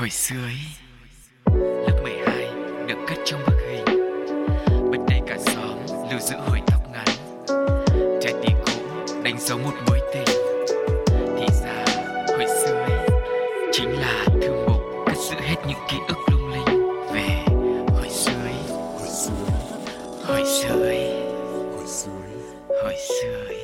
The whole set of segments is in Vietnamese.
Hồi xưa ấy, lớp 12 được cất trong bức hình. Bên đây cả xóm lưu giữ hồi tóc ngắn. Trái tim cũ đánh dấu một mối tình. Thì ra hồi xưa ấy chính là thư mục cất giữ hết những ký ức lung linh. Về hồi xưa ấy Hồi xưa Hồi xưa ấy Hồi xưa ấy.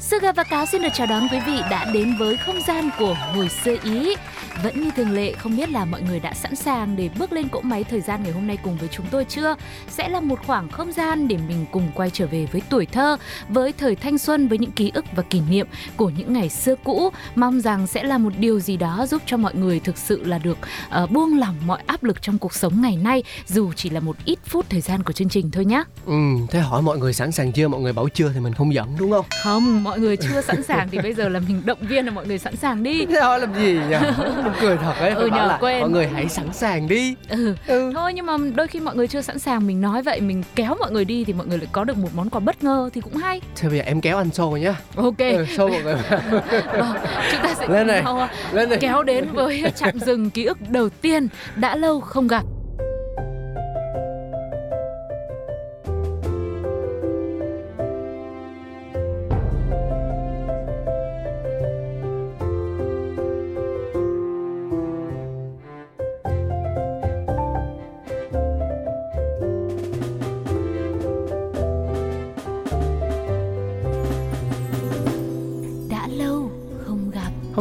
Suga và Cáo xin được chào đón quý vị đã đến với không gian của hồi xưa Ý. Vẫn như thường lệ, không biết là mọi người đã sẵn sàng để bước lên cỗ máy thời gian ngày hôm nay cùng với chúng tôi chưa? Sẽ là một khoảng không gian để mình cùng quay trở về với tuổi thơ, với thời thanh xuân, với những ký ức và kỷ niệm của những ngày xưa cũ. Mong rằng sẽ là một điều gì đó giúp cho mọi người thực sự là được uh, buông lỏng mọi áp lực trong cuộc sống ngày nay, dù chỉ là một ít phút thời gian của chương trình thôi nhé. Ừ, thế hỏi mọi người sẵn sàng chưa? Mọi người bảo chưa thì mình không giận đúng không? Không, mọi người chưa sẵn sàng thì bây giờ là mình động viên là mọi người sẵn sàng đi. Thế hỏi làm gì nhỉ? Mình cười thật ấy. Ừ, nhờ là quên. Mọi người hãy sẵn sàng đi. Ừ. Ừ. Thôi nhưng mà đôi khi mọi người chưa sẵn sàng mình nói vậy mình kéo mọi người đi thì mọi người lại có được một món quà bất ngờ thì cũng hay. Thế bây giờ em kéo anh xô nhá. Ok. Ừ, xô mọi người. Vâng, chúng ta sẽ Lên này. nhau Lên đây. kéo đến với trạm dừng ký ức đầu tiên đã lâu không gặp.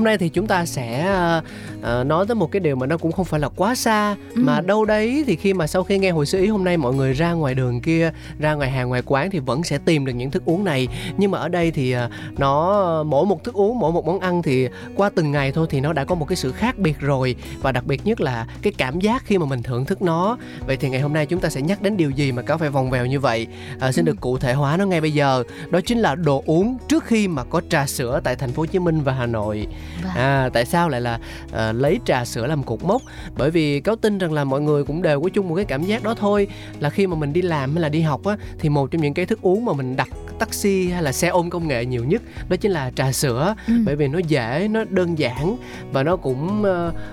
Nay thì chúng ta sẽ ờ, ờ, nói tới một cái điều mà nó cũng không phải là quá xa Ừ. mà đâu đấy thì khi mà sau khi nghe hồi xưa ý hôm nay mọi người ra ngoài đường kia, ra ngoài hàng ngoài quán thì vẫn sẽ tìm được những thức uống này. Nhưng mà ở đây thì ờ, nó mỗi một thức uống, mỗi một món ăn thì qua từng ngày thôi thì nó đã có một cái sự khác biệt rồi và đặc biệt nhất là cái cảm giác khi mà mình thưởng thức nó. Vậy thì ngày hôm nay chúng ta sẽ nhắc đến điều gì mà cáo phải vòng vèo như vậy? À, xin Ừ. được cụ thể hóa nó ngay bây giờ. Đó chính là đồ uống trước khi mà có trà sữa tại thành phố Hồ Chí Minh và Hà Nội. Và À, tại sao lại là à, lấy trà sữa làm cột mốc? Bởi vì cáo tin rằng là mọi người cũng đều có chung một cái cảm giác đó thôi là khi mà mình đi làm hay là đi học á thì một trong những cái thức uống mà mình đặt taxi hay là xe ôm công nghệ nhiều nhất đó chính là trà sữa ừ. bởi vì nó dễ nó đơn giản và nó cũng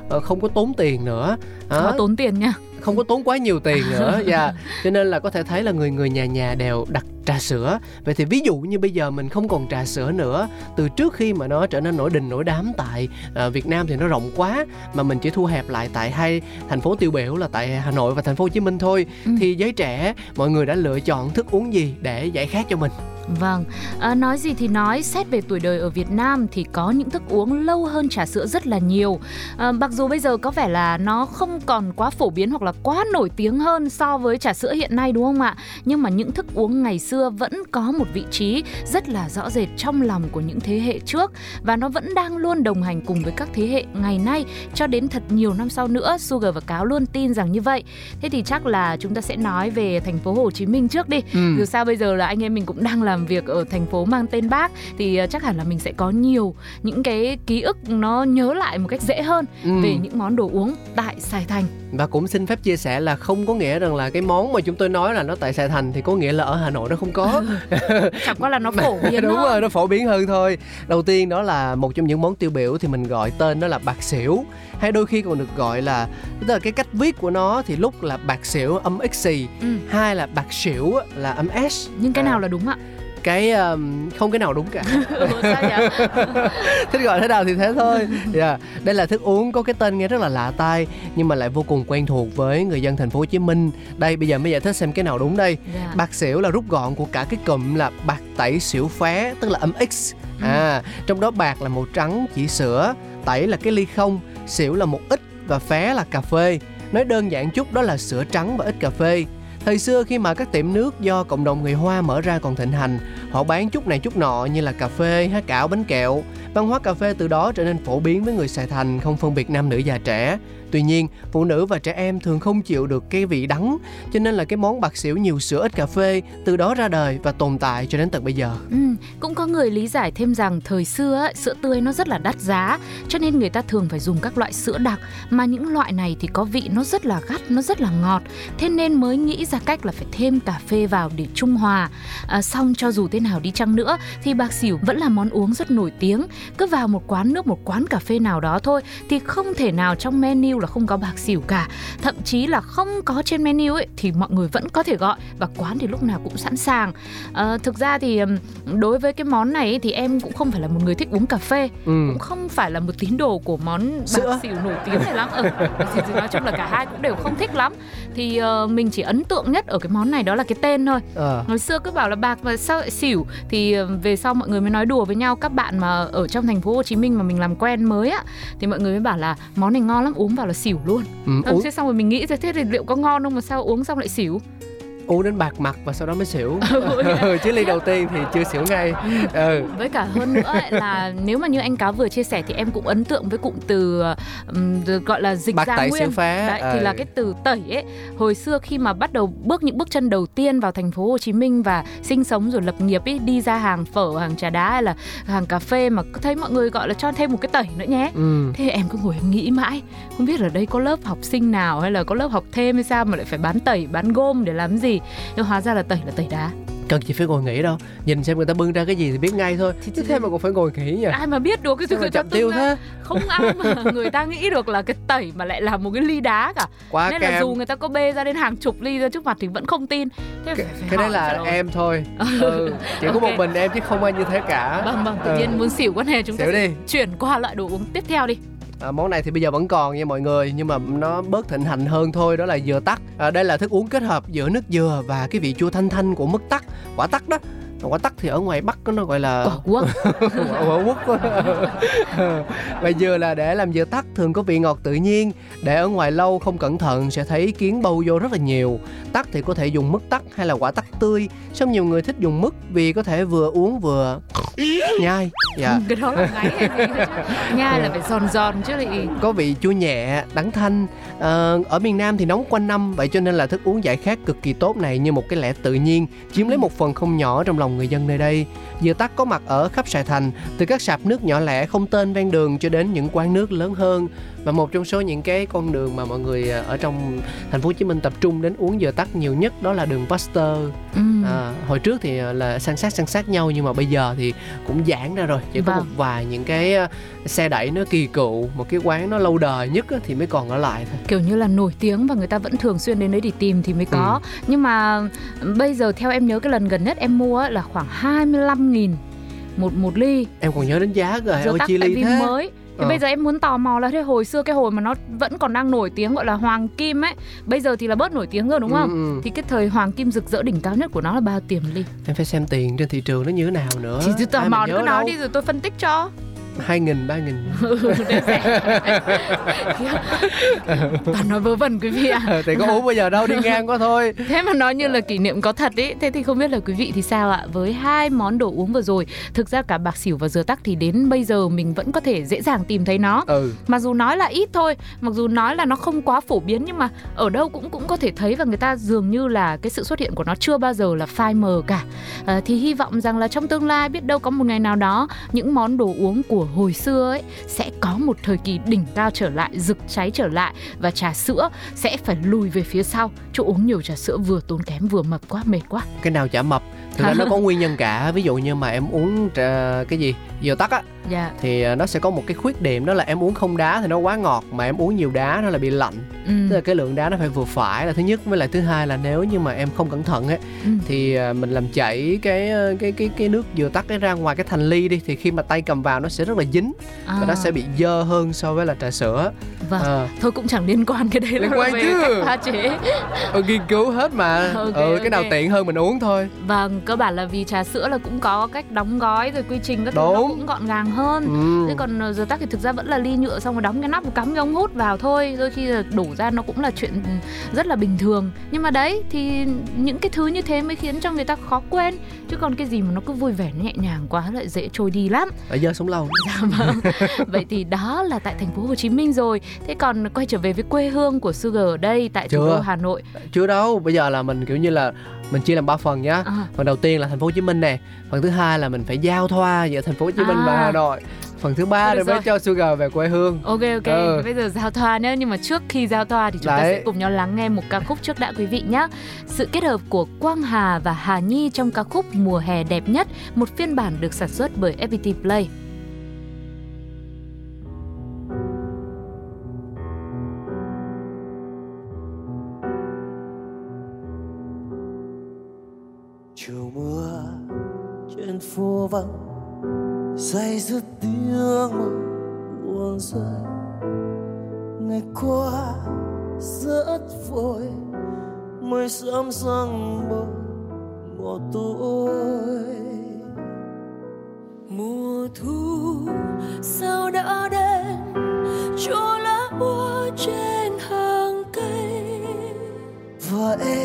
ờ, không có tốn tiền nữa có tốn tiền nha. Không có tốn quá nhiều tiền nữa. Dạ. Cho nên là có thể thấy là người người nhà nhà đều đặt trà sữa. Vậy thì ví dụ như bây giờ mình không còn trà sữa nữa từ trước khi mà nó trở nên nổi đình nổi đám tại à, Việt Nam thì nó rộng quá mà mình chỉ thu hẹp lại tại hai thành phố tiêu biểu là tại Hà Nội và thành phố Hồ Chí Minh thôi Ừ. thì giới trẻ mọi người đã lựa chọn thức uống gì để giải khát cho mình Vâng, à, nói gì thì nói, xét về tuổi đời ở Việt Nam thì có những thức uống lâu hơn trà sữa rất là nhiều. À, mặc dù bây giờ có vẻ là nó không còn quá phổ biến hoặc là quá nổi tiếng hơn so với trà sữa hiện nay đúng không ạ? Nhưng mà những thức uống ngày xưa vẫn có một vị trí rất là rõ rệt trong lòng của những thế hệ trước và nó vẫn đang luôn đồng hành cùng với các thế hệ ngày nay cho đến thật nhiều năm sau nữa. Sugar và Cáo luôn tin rằng như vậy. Thế thì chắc là chúng ta sẽ nói về thành phố Hồ Chí Minh trước đi. Ừ. Dù sao bây giờ là anh em mình cũng đang làm việc ở thành phố mang tên Bác thì ờ, chắc hẳn là mình sẽ có nhiều những cái ký ức nó nhớ lại một cách dễ hơn Ừ. về những món đồ uống tại Sài Thành. và cũng xin phép chia sẻ là không có nghĩa rằng là cái món mà chúng tôi nói là nó tại Sài Thành thì có nghĩa là ở Hà Nội nó không có Chẳng qua là nó phổ biến đúng hơn. rồi nó phổ biến hơn thôi đầu tiên đó là một trong những món tiêu biểu thì mình gọi tên đó là bạc xỉu hay đôi khi còn được gọi là tức là cái cách viết của nó thì lúc là bạc xỉu âm xì Ừ. hai là bạc xỉu là âm s Nhưng cái À. nào là đúng ạ? Cái um, không cái nào đúng cả. Thích gọi thế nào thì thế thôi. Yeah. đây là thức uống có cái tên nghe rất là lạ tai nhưng mà lại vô cùng quen thuộc với người dân thành phố Hồ Chí Minh. Đây bây giờ mới giải thích xem cái nào đúng đây. Dạ. bạc xỉu là rút gọn của cả cái cụm là bạc tẩy xỉu phé tức là âm x. Ừ. à trong đó bạc là màu trắng chỉ sữa tẩy là cái ly không xỉu là một ít và phé là cà phê. Nói đơn giản chút đó là sữa trắng và ít cà phê Thời xưa khi mà các tiệm nước do cộng đồng người Hoa mở ra còn thịnh hành, họ bán chút này chút nọ như là cà phê, há cảo, bánh kẹo. Văn hóa cà phê từ đó trở nên phổ biến với người Sài Thành không phân biệt nam nữ già trẻ. Tuy nhiên, phụ nữ và trẻ em thường không chịu được cái vị đắng, cho nên là cái món bạc xỉu nhiều sữa ít cà phê từ đó ra đời và tồn tại cho đến tận bây giờ. Ừ, cũng có người lý giải thêm rằng thời xưa ấy, sữa tươi nó rất là đắt giá cho nên người ta thường phải dùng các loại sữa đặc mà những loại này thì có vị nó rất là gắt, nó rất là ngọt. Thế nên mới nghĩ ra cách là phải thêm cà phê vào để trung hòa. À, xong cho dù thế nào đi chăng nữa thì bạc xỉu vẫn là món uống rất nổi tiếng. Cứ vào một quán nước, một quán cà phê nào đó thôi thì không thể nào trong menu là không có bạc xỉu cả. Thậm chí là không có trên menu ấy thì mọi người vẫn có thể gọi và quán thì lúc nào cũng sẵn sàng. À, thực ra thì đối với cái món này thì em cũng không phải là một người thích uống cà phê, ừ. cũng không phải là một tín đồ của món bạc Sữa. xỉu nổi tiếng này lắm. Ừ, thì nói chung là cả hai cũng đều không thích lắm. Thì uh, mình chỉ ấn tượng nhất ở cái món này đó là cái tên thôi. À. Hồi xưa cứ bảo là bạc và sao lại xỉu thì về sau mọi người mới nói đùa với nhau các bạn mà ở trong thành phố Hồ Chí Minh mà mình làm quen mới á thì mọi người mới bảo là món này ngon lắm uống vào là xỉu luôn. Ừ, thế xong rồi mình nghĩ thế thì liệu có ngon không mà sao uống xong lại xỉu? Uống đến bạc mặt và sau đó mới xỉu. Ừ, chứ ly đầu tiên thì chưa xỉu ngay. Ừ. với cả hơn nữa ấy, là nếu mà như anh cáo vừa chia sẻ thì em cũng ấn tượng với cụm từ um, gọi là dịch bạc gia tẩy nguyên. phá. Đấy, thì là cái từ tẩy ấy. Hồi xưa khi mà bắt đầu bước những bước chân đầu tiên vào thành phố Hồ Chí Minh và sinh sống rồi lập nghiệp ấy đi ra hàng phở hàng trà đá hay là hàng cà phê mà thấy mọi người gọi là cho thêm một cái tẩy nữa nhé. Ừ. thế em cứ ngồi nghĩ mãi không biết ở đây có lớp học sinh nào hay là có lớp học thêm hay sao mà lại phải bán tẩy bán gôm để làm gì nhưng hóa ra là tẩy là tẩy đá. Cần gì phải ngồi nghĩ đâu. Nhìn xem người ta bưng ra cái gì thì biết ngay thôi. Chứ thế mà còn phải ngồi nghĩ nhỉ ai mà biết được cái thứ người ta tiêu thế. không ai mà người ta nghĩ được là cái tẩy mà lại là một cái ly đá cả. Quá nên kem. là dù người ta có bê ra đến hàng chục ly ra trước mặt thì vẫn không tin. Thế cái, cái đấy là em thôi. Ừ, chỉ okay. có một mình em chứ không ai như thế cả. Vâng vâng tự ừ. nhiên muốn xỉu quá này chúng ta đi. chuyển qua loại đồ uống tiếp theo đi À, món này thì bây giờ vẫn còn nha mọi người nhưng mà nó bớt thịnh hành hơn thôi đó là dừa tắc. À, đây là thức uống kết hợp giữa nước dừa và cái vị chua thanh thanh của mứt tắc quả tắc đó. Quả tắc thì ở ngoài bắc nó gọi là quả quất quả quất và dừa là để làm dừa tắc thường có vị ngọt tự nhiên. Để ở ngoài lâu không cẩn thận sẽ thấy kiến bâu vô rất là nhiều. Tắc thì có thể dùng mứt tắc hay là quả tắc tươi. Xong nhiều người thích dùng mứt vì có thể vừa uống vừa nhai dạ. Cái đó là ngáy hay gì là phải giòn giòn chứ lại. Có vị chua nhẹ đắng thanh. À, ở miền nam thì nóng quanh năm vậy cho nên là thức uống giải khát cực kỳ tốt này như một cái lẽ tự nhiên chiếm lấy một phần không nhỏ trong lòng người dân nơi đây. Dừa tắc có mặt ở khắp sài thành từ các sạp nước nhỏ lẻ không tên ven đường cho đến những quán nước lớn hơn và một trong số những cái con đường mà mọi người à, ở trong thành phố Hồ Chí Minh tập trung đến uống dừa tắc nhiều nhất đó là đường Pasteur ừ. à, hồi trước thì à, là san sát san sát nhau nhưng mà bây giờ thì cũng giãn ra rồi chỉ vâng. có một vài những cái à, xe đẩy nó kỳ cựu một cái quán nó lâu đời nhất thì mới còn ở lại thôi kiểu như là nổi tiếng và người ta vẫn thường xuyên đến đấy để tìm thì mới có ừ. nhưng mà bây giờ theo em nhớ cái lần gần nhất em mua là khoảng 25 nghìn một một ly em còn nhớ đến giá rồi dừa tắc tại vì thế. mới thì ờ. bây giờ em muốn tò mò là thế hồi xưa cái hồi mà nó vẫn còn đang nổi tiếng gọi là hoàng kim ấy bây giờ thì là bớt nổi tiếng rồi đúng không? ừ, ừ. thì cái thời hoàng kim rực rỡ đỉnh cao nhất của nó là bao tiền ly em phải xem tiền trên thị trường nó như thế nào nữa. Thì tò mò cứ nói đi rồi tôi phân tích cho hai nghìn ba nghìn. Toàn nói vớ vẩn quý vị ạ. À. thì có uống bây giờ đâu đi ngang có thôi. Thế mà nói như là kỷ niệm có thật ý thế thì không biết là quý vị thì sao ạ? Với hai món đồ uống vừa rồi thực ra cả bạc xỉu và dừa tắc thì đến bây giờ mình vẫn có thể dễ dàng tìm thấy nó. Ừ. mặc dù nói là ít thôi mặc dù nói là nó không quá phổ biến nhưng mà ở đâu cũng cũng có thể thấy và người ta dường như là cái sự xuất hiện của nó chưa bao giờ là phai mờ cả. À, thì hy vọng rằng là trong tương lai biết đâu có một ngày nào đó những món đồ uống của của hồi xưa ấy sẽ có một thời kỳ đỉnh cao trở lại, rực cháy trở lại và trà sữa sẽ phải lùi về phía sau. Chỗ uống nhiều trà sữa vừa tốn kém vừa mập quá mệt quá. Cái nào chả mập thực ra nó có nguyên nhân cả ví dụ như mà em uống trà, cái gì dừa tắc á dạ. thì à, nó sẽ có một cái khuyết điểm đó là em uống không đá thì nó quá ngọt mà em uống nhiều đá nó là bị lạnh ừ. tức là cái lượng đá nó phải vừa phải là thứ nhất với lại thứ hai là nếu như mà em không cẩn thận ấy ừ. thì à, mình làm chảy cái à, cái cái cái nước dừa tắc ấy ra ngoài cái thành ly đi thì khi mà tay cầm vào nó sẽ rất là dính à. và nó sẽ bị dơ hơn so với là trà sữa vâng à. thôi cũng chẳng liên quan cái đấy liên quan chứ. pha chế. Ừ, nghiên cứu hết mà. Okay, ừ, cái nào tiện hơn mình uống thôi. Vâng cơ bản là vì trà sữa là cũng có cách đóng gói rồi quy trình các thứ nó cũng gọn gàng hơn. Ừ. thế còn ờ, giờ tắc thì thực ra vẫn là ly nhựa xong rồi đóng cái nắp cắm cái ống hút vào thôi. Đôi khi là đổ ra nó cũng là chuyện rất là bình thường. Nhưng mà đấy thì những cái thứ như thế mới khiến cho người ta khó quên. Chứ còn cái gì mà nó cứ vui vẻ nhẹ nhàng quá lại dễ trôi đi lắm. Ở giờ sống lâu dạ vâng. Vậy thì đó là tại thành phố Hồ Chí Minh rồi thế còn quay trở về với quê hương của Sugar ở đây tại thủ đô Hà Nội chưa đâu bây giờ là mình kiểu như là mình chia làm ba phần nhá à. phần đầu tiên là thành phố Hồ Chí Minh nè phần thứ hai là mình phải giao thoa giữa thành phố Hồ Chí Minh à. và Hà Nội phần thứ ba rồi mới cho Sugar về quê hương Ok ok, Ừ. bây giờ giao thoa nhé Nhưng mà trước khi giao thoa thì chúng ta Đấy. sẽ cùng nhau lắng nghe một ca khúc trước đã quý vị nhé Sự kết hợp của Quang Hà và Hà Nhi trong ca khúc Mùa hè đẹp nhất Một phiên bản được sản xuất bởi FPT Play phố vắng say dứt tiếng mơ buồn rơi. Ngày qua rất vội mới sớm răng mơ một tuổi mùa thu sao đã đến cho lá úa trên hàng cây. Và em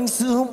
anh giữ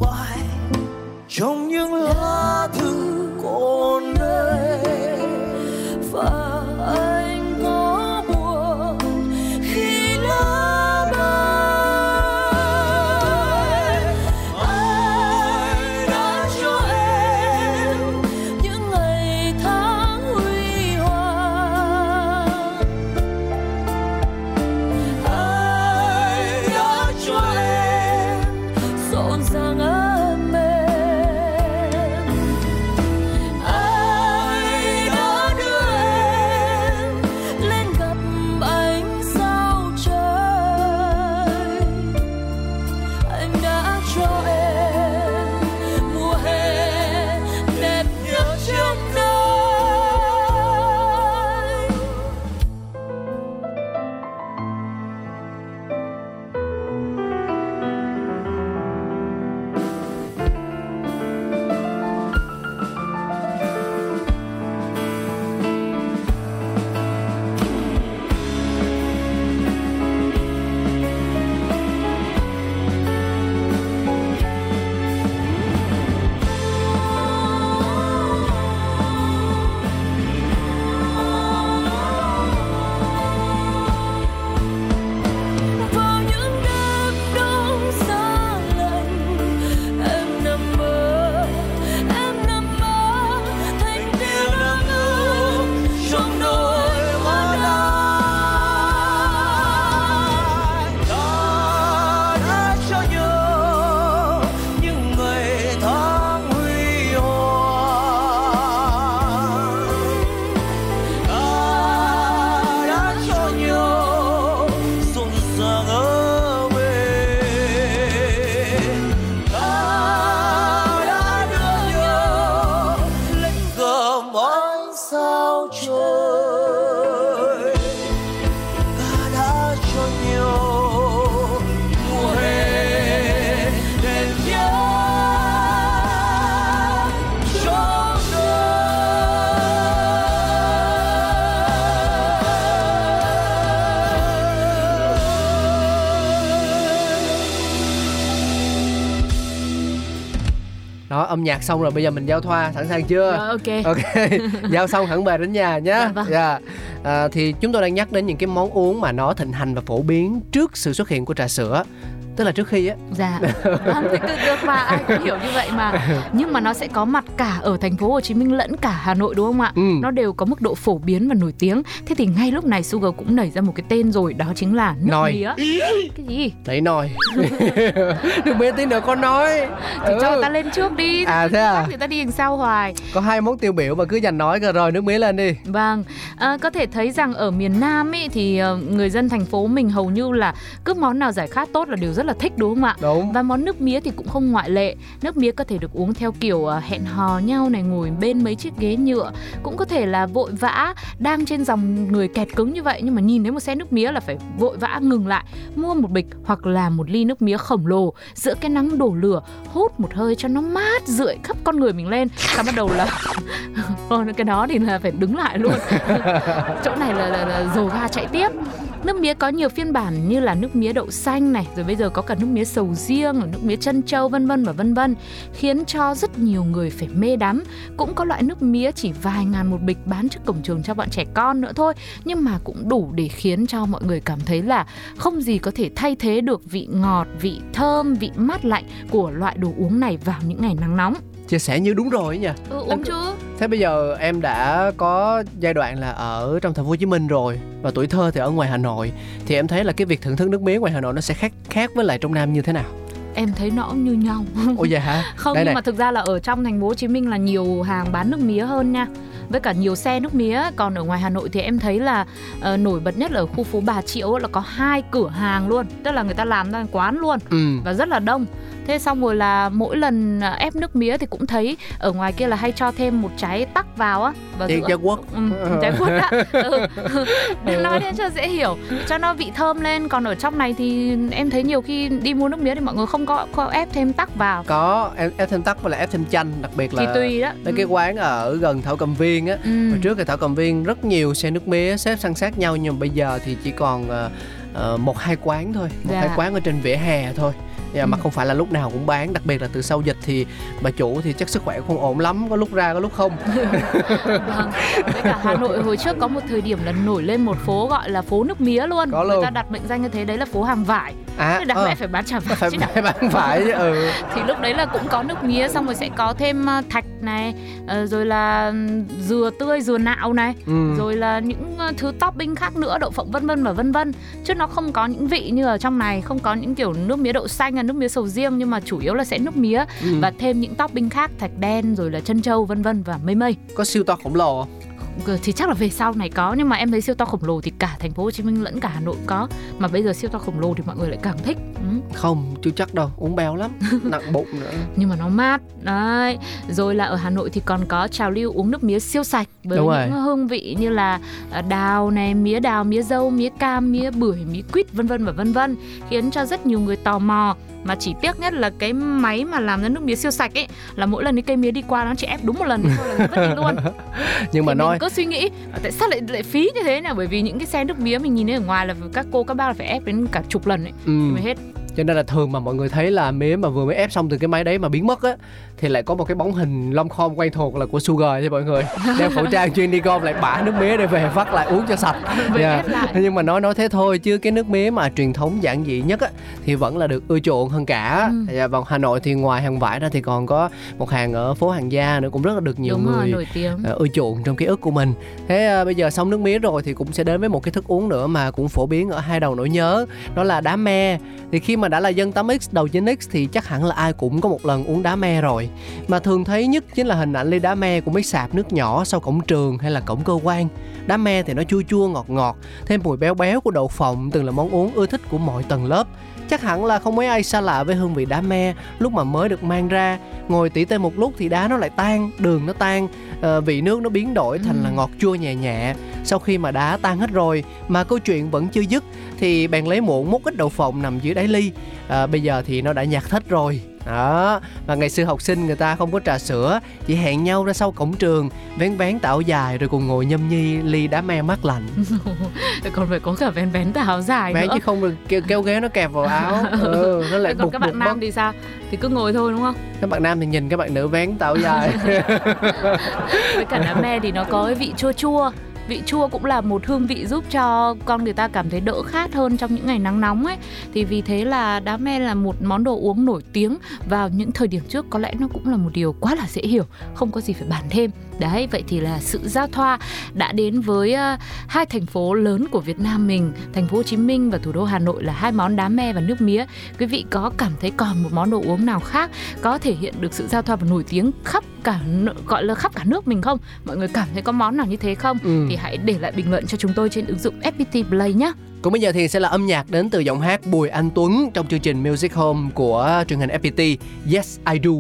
nhạc xong rồi bây giờ mình giao thoa sẵn sàng chưa Rồi ok ok giao xong hẳn về đến nhà nhé Dạ vâng. Dạ. À, thì chúng tôi đang nhắc đến những cái món uống mà nó thịnh hành và phổ biến trước sự xuất hiện của trà sữa tức là trước khi á Dạ, thì được, được mà ai cũng hiểu như vậy mà. Nhưng mà nó sẽ có mặt cả ở thành phố Hồ Chí Minh lẫn cả Hà Nội đúng không ạ? Ừ. Nó đều có mức độ phổ biến và nổi tiếng. Thế thì ngay lúc này Sugar cũng nảy ra một cái tên rồi, đó chính là nước Nồi. mía. Cái gì? Đẩy nồi Đừng biết tí nữa con nói Thì cho Ừ. người ta lên trước đi. À thế à Người ta đi đằng sau hoài. Có hai món tiêu biểu mà cứ dành nói rồi nước mía lên đi Vâng, à, có thể thấy rằng ở miền Nam ấy thì ờ, người dân thành phố mình hầu như là cứ món nào giải khát tốt là đều rất là thích đúng không ạ? Đúng Và món nước mía thì cũng không ngoại lệ. Nước mía có thể được uống theo kiểu ờ, hẹn hò nhau này ngồi bên mấy chiếc ghế nhựa, cũng có thể là vội vã đang trên dòng người kẹt cứng như vậy nhưng mà nhìn thấy một xe nước mía là phải vội vã ngừng lại, mua một bịch hoặc là một ly nước mía khổng lồ giữa cái nắng đổ lửa, hút một hơi cho nó mát rượi khắp con người mình lên. Xong bắt đầu là cái đó thì là phải đứng lại luôn chỗ này là, là, là dồ ga chạy tiếp nước mía có nhiều phiên bản như là nước mía đậu xanh này, rồi bây giờ có cả nước mía sầu riêng, nước mía chân trâu vân vân và vân vân, khiến cho rất nhiều người phải mê đắm. Cũng có loại nước mía chỉ vài ngàn một bịch bán trước cổng trường cho bọn trẻ con nữa thôi, nhưng mà cũng đủ để khiến cho mọi người cảm thấy là không gì có thể thay thế được vị ngọt, vị thơm, vị mát lạnh của loại đồ uống này vào những ngày nắng nóng. Chia sẻ như đúng rồi ấy nha ừ, uống chứ Thế bây giờ em đã có giai đoạn là ở trong thành phố Hồ Chí Minh rồi và tuổi thơ thì ở ngoài Hà Nội thì em thấy là cái việc thưởng thức nước mía ngoài Hà Nội nó sẽ khác khác với lại trong Nam như thế nào? em thấy nó cũng như nhau Ồ vậy hả? không Đây nhưng này. mà thực ra là ở trong thành phố Hồ Chí Minh là nhiều hàng bán nước mía hơn nha với cả nhiều xe nước mía còn ở ngoài Hà Nội thì em thấy là ờ, nổi bật nhất là ở khu phố Bà Triệu là có hai cửa hàng luôn tức là người ta làm ra quán luôn Ừ. và rất là đông thế xong rồi là mỗi lần à, ép nước mía thì cũng thấy ở ngoài kia là hay cho thêm một trái tắc vào á giữa trái quất. ừ, trái quất á ừ. nói thế cho dễ hiểu cho nó vị thơm lên còn ở trong này thì em thấy nhiều khi đi mua nước mía thì mọi người không có, có ép thêm tắc vào Có em ép thêm tắc và là ép thêm chanh đặc biệt là thì tùy đó Mấy cái quán ở gần Thảo Cầm Viên á Ừ. Hồi trước thì Thảo Cầm Viên rất nhiều xe nước mía xếp san sát nhau nhưng mà bây giờ thì chỉ còn ờ, một hai quán thôi, một Dạ. hai quán ở trên vỉa hè thôi. Dạ, mà Ừ. không phải là lúc nào cũng bán, đặc biệt là từ sau dịch thì bà chủ thì chắc sức khỏe không ổn lắm, có lúc ra có lúc không. Vâng. Với cả Hà Nội hồi trước có một thời điểm là nổi lên một phố gọi là phố nước mía luôn. Có Người luôn. ta đặt mệnh danh như thế đấy là phố hàng vải. À, Thế đáng ờ, phải bán chả vải phải chứ phải bán phải chứ, ừ. Thì lúc đấy là cũng có nước mía xong rồi sẽ có thêm ờ, thạch này, ờ, rồi là dừa tươi, dừa nạo này, ừ. rồi là những thứ topping khác nữa, đậu phộng vân vân và vân vân. Chứ nó không có những vị như ở trong này, không có những kiểu nước mía đậu xanh hay nước mía sầu riêng nhưng mà chủ yếu là sẽ nước mía Ừ. và thêm những topping khác, thạch đen rồi là chân trâu vân vân và mây mây. Có siêu to khổng lồ không? Ừ, thì chắc là về sau này có nhưng mà em thấy siêu to khổng lồ thì cả thành phố Hồ Chí Minh lẫn cả Hà Nội có mà bây giờ siêu to khổng lồ thì mọi người lại càng thích. Không, chưa chắc đâu, uống béo lắm, nặng bụng nữa. nhưng mà nó mát đấy rồi là ở Hà Nội thì còn có trào lưu uống nước mía siêu sạch với Đúng những rồi. hương vị như là à, đào này mía đào mía dâu mía cam mía bưởi mía quýt vân vân và vân vân khiến cho rất nhiều người tò mò mà chỉ tiếc nhất là cái máy mà làm ra nước mía siêu sạch ấy là mỗi lần cái cây mía đi qua nó chỉ ép đúng một lần thôi là vứt đi luôn Nhưng mà thì nói mình cứ suy nghĩ "À, tại sao lại lại phí như thế nào bởi vì những cái xe nước mía mình nhìn thấy ở ngoài là các cô các bác là phải ép đến cả chục lần ấy ừ. mới hết cho nên là thường mà mọi người thấy là mía mà vừa mới ép xong từ cái máy đấy mà biến mất á thì lại có một cái bóng hình lom khom quen thuộc là của Sugar nha mọi người. Đeo khẩu trang chuyên đi gom lại bả nước mía để về vắt lại uống cho sạch. Về Dạ. nhưng mà nói nói thế thôi chứ cái nước mía mà truyền thống giản dị nhất á thì vẫn là được ưa chuộng hơn cả. Ừ. Dạ, vào Hà Nội thì ngoài hàng vải ra thì còn có một hàng ở phố hàng gia nữa cũng rất là được nhiều đúng người rồi ờ, ưa chuộng trong ký ức của mình. Thế à, bây giờ xong nước mía rồi thì cũng sẽ đến với một cái thức uống nữa mà cũng phổ biến ở hai đầu nỗi nhớ đó là đá me. Thì khi mà đã là dân 8x đầu 9x thì chắc hẳn là ai cũng có một lần uống đá me rồi mà thường thấy nhất chính là hình ảnh ly đá me của mấy sạp nước nhỏ sau cổng trường hay là cổng cơ quan. Đá me thì nó chua chua ngọt ngọt thêm mùi béo béo của đậu phộng từng là món uống ưa thích của mọi tầng lớp. Chắc hẳn là không mấy ai xa lạ với hương vị đá me lúc mà mới được mang ra. Ngồi tỉ tê một lúc thì đá nó lại tan đường nó tan ờ, vị nước nó biến đổi thành là Ừ. ngọt chua nhẹ nhẹ. Sau khi mà đá tan hết rồi mà câu chuyện vẫn chưa dứt thì bạn lấy muỗng múc ít đậu phộng nằm dưới đáy ly. À, bây giờ thì nó đã nhạt hết rồi đó và ngày xưa học sinh người ta không có trà sữa chỉ hẹn nhau ra sau cổng trường vén vén tạo dài rồi cùng ngồi nhâm nhi ly đá me mát lạnh. Còn phải có cả vén vén tà áo dài vén nữa. chứ không được kéo, kéo ghế nó kẹp vào áo. Ừ, nó lại còn bục các bục bạn nam mất thì sao? Thì cứ ngồi thôi đúng không? Các bạn nam thì nhìn các bạn nữ vén tạo dài. Với cả đá me thì nó có cái vị chua chua vị chua cũng là một hương vị giúp cho con người ta cảm thấy đỡ khát hơn trong những ngày nắng nóng ấy. Thì vì thế là đá me là một món đồ uống nổi tiếng vào những thời điểm trước, có lẽ nó cũng là một điều quá là dễ hiểu, không có gì phải bàn thêm đấy vậy thì là sự giao thoa đã đến với uh, hai thành phố lớn của Việt Nam mình thành phố Hồ Chí Minh và thủ đô Hà Nội là hai món đá me và nước mía quý vị có cảm thấy còn một món đồ uống nào khác có thể hiện được sự giao thoa và nổi tiếng khắp cả gọi là khắp cả nước mình không mọi người cảm thấy có món nào như thế không Ừ. thì hãy để lại bình luận cho chúng tôi trên ứng dụng FPT Play nhé Còn bây giờ thì sẽ là âm nhạc đến từ giọng hát Bùi Anh Tuấn trong chương trình Music Home của truyền hình FPT Yes I Do.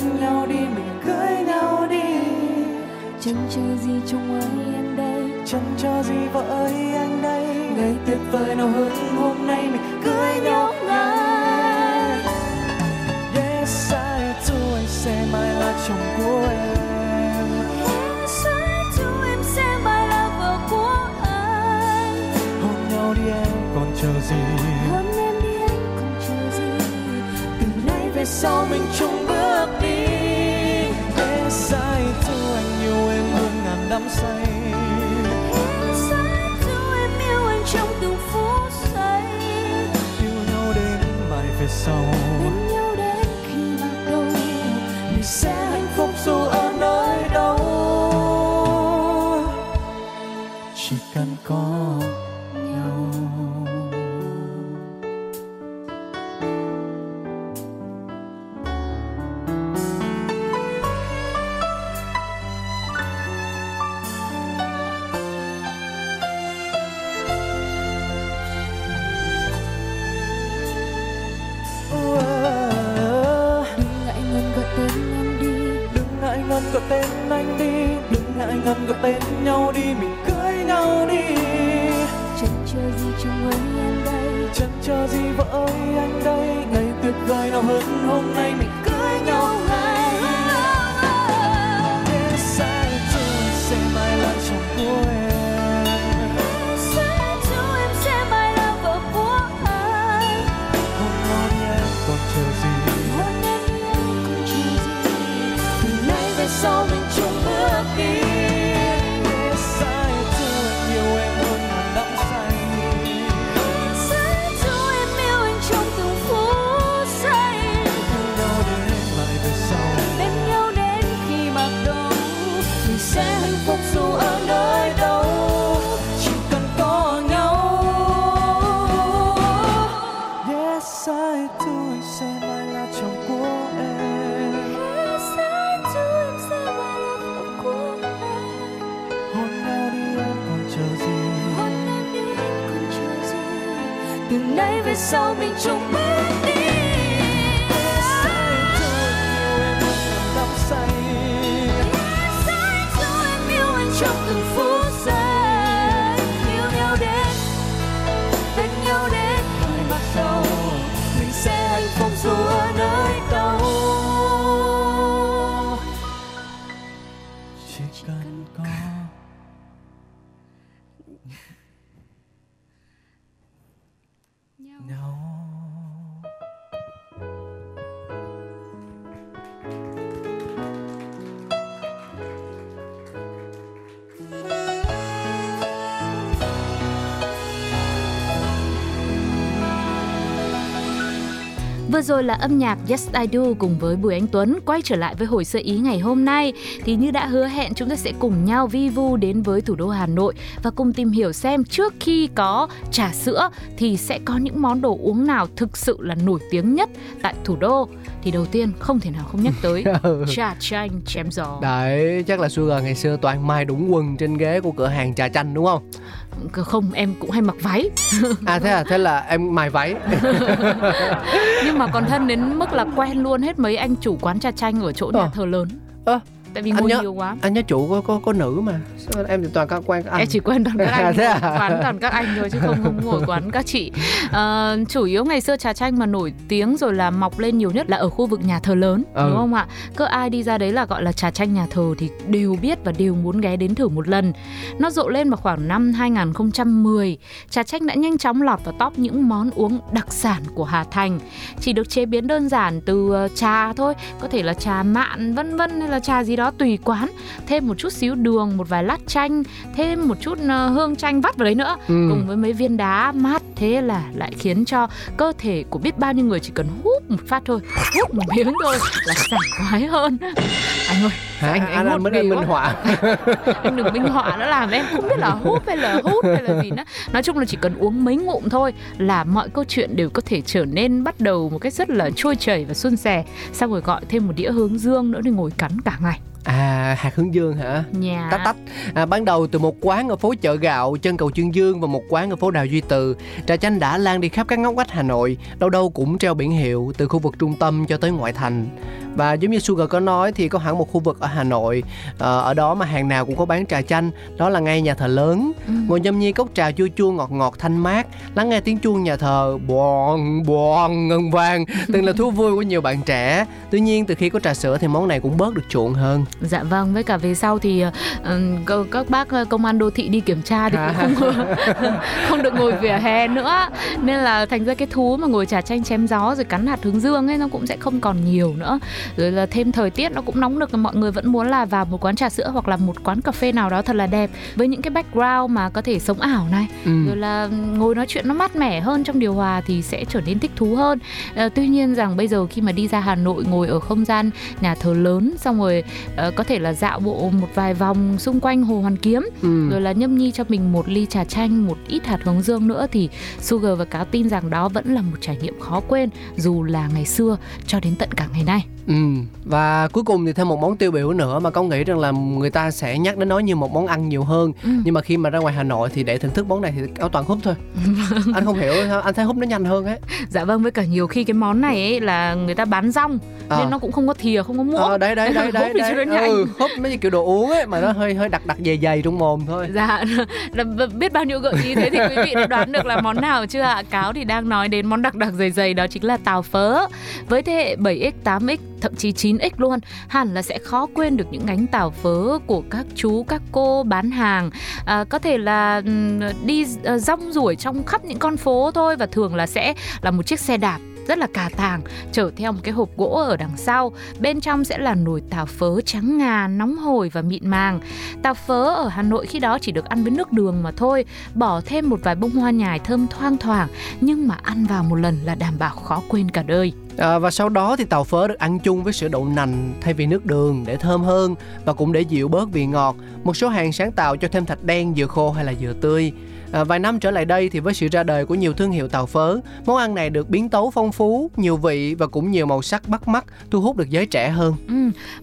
Tên nhau đi mình cưới nhau đi. Chẳng chờ gì trong ấy em đây. Chẳng cho gì vợ ơi anh đây. Ngày tuyệt vời nào hơn hôm nay mình cưới nhau ngay. Yes I do anh sẽ mãi là chồng của em. Sẽ cho em sẽ mãi là vợ của anh. Hôn nhau đi em còn chờ gì? Hôn em đi anh còn chờ gì? Từ nay về sau mình chung bước đi yes I do anh yêu em hơn ngàn năm say. Em yêu anh trong từng phút giây. Yêu nhau đến mãi về sau. Bên nhau đến khi bạc đầu. Mình sẽ hạnh phúc dù ở ngần gọi tên nhau đi mình cưới nhau đi. Chẳng chờ gì trong ấy em đây. Chẳng chờ gì vợ ơi anh đây. Ngày tuyệt vời nào hơn hôm nay mình sau Vừa rồi là âm nhạc Yes I Do cùng với Bùi Anh Tuấn quay trở lại với hồi sơ ý ngày hôm nay. Thì như đã hứa hẹn chúng ta sẽ cùng nhau vi vu đến với thủ đô Hà Nội và cùng tìm hiểu xem trước khi có trà sữa thì sẽ có những món đồ uống nào thực sự là nổi tiếng nhất tại thủ đô. Thì đầu tiên không thể nào không nhắc tới Ừ. trà chanh chém gió. Đấy, chắc là Sugar ngày xưa toàn mai đũng quần trên ghế của cửa hàng trà chanh đúng không? Không, em cũng hay mặc váy À thế à, thế là em mài váy. nhưng mà còn thân đến mức là quen luôn hết mấy anh chủ quán trà chanh ở chỗ nhà Ờ. thờ lớn. Ơ, Tại vì anh ngồi nhớ- nhiều quá. Anh nhớ chủ có có có nữ mà. Sao em thì toàn các các anh. Em chỉ quen toàn các anh à? quán toàn các anh thôi chứ không không ngồi quán các chị. Ờ, chủ yếu ngày xưa trà chanh mà nổi tiếng rồi là mọc lên nhiều nhất là ở khu vực nhà thờ lớn, Ừ. đúng không ạ? Cứ ai đi ra đấy là gọi là trà chanh nhà thờ thì đều biết và đều muốn ghé đến thử một lần. Nó rộ lên vào khoảng năm 2010. Trà chanh đã nhanh chóng lọt vào top những món uống đặc sản của Hà Thành. Chỉ được chế biến đơn giản từ ờ, trà thôi, có thể là trà mạn vân vân hay là trà gì đó tùy quán. Thêm một chút xíu đường một vài lát chanh thêm một chút ờ, hương chanh vắt vào đấy nữa. Ừ. cùng với mấy viên đá mát. Thế là lại khiến cho cơ thể của biết bao nhiêu người chỉ cần hút một phát thôi hút một miếng thôi là sảng khoái hơn. Anh ơi Hả? anh- Anh, anh anh, hút mới ghê minh họa. anh đừng minh họa nó làm em không biết là hút hay là hút hay là gì nữa. Nói chung là chỉ cần uống mấy ngụm thôi là mọi câu chuyện đều có thể trở nên bắt đầu một cách rất là trôi chảy và suôn sẻ. Xong rồi gọi thêm một đĩa hướng dương nữa để ngồi cắn cả ngày À, hạt hướng dương hả? nhà Tách tách. À, ban đầu từ một quán ở phố chợ gạo chân cầu Chương Dương và một quán ở phố Đào Duy Từ, trà chanh đã lan đi khắp các ngóc ngách Hà Nội, đâu đâu cũng treo biển hiệu từ khu vực trung tâm cho tới ngoại thành. Và giống như Sugar có nói thì có hẳn một khu vực ở Hà Nội, ờ, ở đó mà hàng nào cũng có bán trà chanh, đó là ngay nhà thờ lớn. Ừ. Ngồi nhâm nhi cốc trà chua chua ngọt ngọt thanh mát, lắng nghe tiếng chuông nhà thờ boong boong ngân vang, từng là thú vui của nhiều bạn trẻ. Tuy nhiên từ khi có trà sữa thì món này cũng bớt được chuộng hơn. Dạ vâng, với cả về sau thì ờ, các- bác ờ, công an đô thị đi kiểm tra thì cũng không không được ngồi vỉa hè nữa. Nên là thành ra cái thú mà ngồi trà chanh chém gió rồi cắn hạt hướng dương ấy nó cũng sẽ không còn nhiều nữa. Rồi là thêm thời tiết nó cũng nóng nực mọi người vẫn muốn là vào một quán trà sữa hoặc là một quán cà phê nào đó thật là đẹp với những cái background mà có thể sống ảo này. Ừ. rồi là ngồi nói chuyện nó mát mẻ hơn trong điều hòa thì sẽ trở nên thích thú hơn. Ờ, tuy nhiên rằng bây giờ khi mà đi ra Hà Nội ngồi ở không gian nhà thờ lớn xong rồi ờ, có thể là dạo bộ một vài vòng xung quanh hồ Hoàn Kiếm Ừ. rồi là nhâm nhi cho mình một ly trà chanh một ít hạt hướng dương nữa thì Sugar và Cáo tin rằng đó vẫn là một trải nghiệm khó quên dù là ngày xưa cho đến tận cả ngày nay Ừ. Và cuối cùng thì thêm một món tiêu biểu nữa mà con nghĩ rằng là người ta sẽ nhắc đến nó như một món ăn nhiều hơn. Ừ. Nhưng mà khi mà ra ngoài Hà Nội thì để thưởng thức món này thì cáo toàn húp thôi. anh không hiểu sao anh thấy húp nó nhanh hơn ấy. dạ vâng với cả nhiều khi cái món này ấy là người ta bán rong Ờ. nên nó cũng không có thìa không có muỗng Ờ, đấy đấy đấy đấy, đấy. nó nhanh. Ừ, húp mấy như kiểu đồ uống ấy mà nó hơi hơi đặc đặc dày dày trong mồm thôi. Dạ, là biết bao nhiêu gợi ý thế thì quý vị đã đoán được là món nào chưa ạ? Cáo thì đang nói đến món đặc đặc dày dày đó chính là tàu phớ. Với thế hệ 7x, 8x, thậm chí 9x luôn, hẳn là sẽ khó quên được những gánh tàu phớ của các chú, các cô bán hàng. À, có thể là đi ờ, rong ruổi trong khắp những con phố thôi và thường là sẽ là một chiếc xe đạp rất là cà tàng chở theo một cái hộp gỗ ở đằng sau bên trong sẽ là nồi tàu phớ trắng ngà nóng hổi và mịn màng Tàu phớ ở Hà Nội khi đó chỉ được ăn với nước đường mà thôi, bỏ thêm một vài bông hoa nhài thơm thoang thoảng, nhưng mà ăn vào một lần là đảm bảo khó quên cả đời. À, và sau đó thì tàu phớ được ăn chung với sữa đậu nành thay vì nước đường để thơm hơn và cũng để dịu bớt vị ngọt. Một số hàng sáng tạo cho thêm thạch đen, dừa khô hay là dừa tươi. À, vài năm trở lại đây thì với sự ra đời của nhiều thương hiệu tàu phớ, món ăn này được biến tấu phong phú, nhiều vị và cũng nhiều màu sắc bắt mắt, thu hút được giới trẻ hơn. Ừ,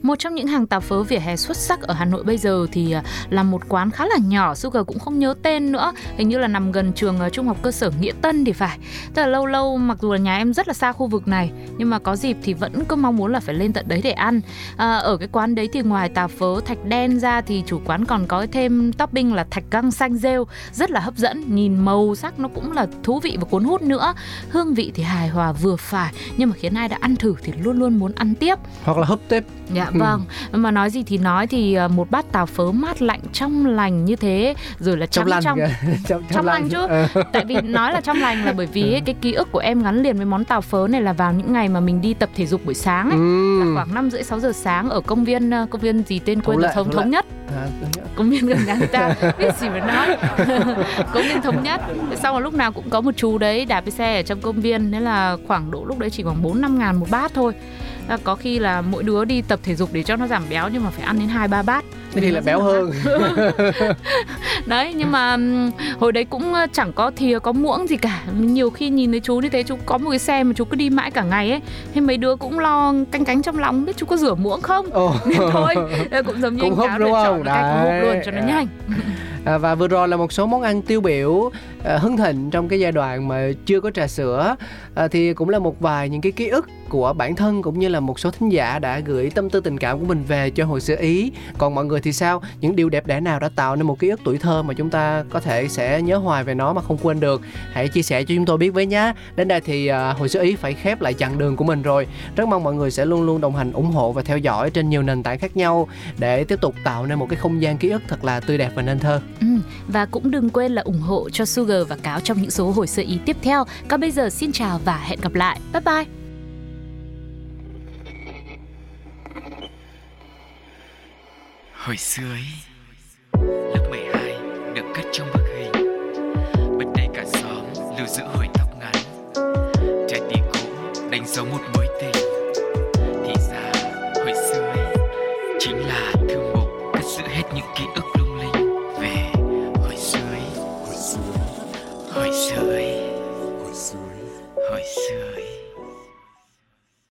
một trong những hàng tàu phớ vỉa hè xuất sắc ở Hà Nội bây giờ thì à, là một quán khá là nhỏ, Sugar cũng không nhớ tên nữa, hình như là nằm gần trường à, trung học cơ sở Nghĩa Tân thì phải. Tức là lâu lâu mặc dù là nhà em rất là xa khu vực này, nhưng mà có dịp thì vẫn cứ mong muốn là phải lên tận đấy để ăn. À, ở cái quán đấy thì ngoài tàu phớ thạch đen ra thì chủ quán còn có thêm topping là thạch găng xanh rêu, rất là hấp dẫn, nhìn màu sắc nó cũng là thú vị và cuốn hút nữa. Hương vị thì hài hòa vừa phải, nhưng mà khiến ai đã ăn thử thì luôn luôn muốn ăn tiếp. Hoặc là húp tiếp. Dạ Ừ. vâng, mà nói gì thì nói thì à, một bát tàu phớ mát lạnh trong lành như thế rồi là Trong lành trong trong, trong lành chứ. Ờ. tại vì nói là trong lành là bởi vì ấy, cái ký ức của em gắn liền với món tàu phớ này là vào những ngày mà mình đi tập thể dục buổi sáng ấy. Ừ. Là khoảng 5 rưỡi 6 giờ sáng ở công viên ờ, công viên gì tên quên thống Thủ lệ. thống nhất À, công viên gần nhà ta biết gì mà nói công viên thống nhất. Xong rồi lúc nào cũng có một chú đấy đạp cái xe ở trong công viên nên là khoảng độ lúc đấy chỉ khoảng bốn năm ngàn một bát thôi. À, có khi là mỗi đứa đi tập thể dục để cho nó giảm béo nhưng mà phải ăn đến hai ba bát thế thì là béo hơn. Đấy nhưng mà hồi đấy cũng chẳng có thìa có muỗng gì cả. Nhiều khi nhìn thấy chú như thế chú có một cái xe mà chú cứ đi mãi cả ngày ấy thế mấy đứa cũng lo canh cánh trong lòng biết chú có rửa muỗng không? Ồ. nên thôi cũng giống như Cũng anh cáo đúng không? chọn cái cách húp luôn Đấy. cho nó nhanh. À, và vừa rồi là một số món ăn tiêu biểu à, hưng thịnh trong cái giai đoạn mà chưa có trà sữa. À, thì cũng là một vài những cái ký ức của bản thân cũng như là một số thính giả đã gửi tâm tư tình cảm của mình về cho hồi xưa ý. Còn mọi người thì sao những điều đẹp đẽ nào đã tạo nên một ký ức tuổi thơ mà chúng ta có thể sẽ nhớ hoài về nó mà không quên được hãy chia sẻ cho chúng tôi biết với nhé đến đây thì à, uh, hồi xưa ý phải khép lại chặng đường của mình rồi rất mong mọi người sẽ luôn luôn đồng hành ủng hộ và theo dõi trên nhiều nền tảng khác nhau để tiếp tục tạo nên một cái không gian ký ức thật là tươi đẹp và nên thơ Ừ, và cũng đừng quên là ủng hộ cho Sugar và Cáo trong những số hồi sơ ý tiếp theo. Còn bây giờ xin chào và hẹn gặp lại. Bye bye. Hồi xưa ấy, lớp 12 được cất trong bức hình. Bên đây cả xóm lưu giữ hồi tóc ngắn. Trái tim cũ đánh dấu một mối tình. Thì ra hồi xưa ấy, chính là thư mục cất giữ hết những ký ức lung linh. Về hồi xưa ấy, hồi xưa ấy, hồi xưa ấy, hồi xưa.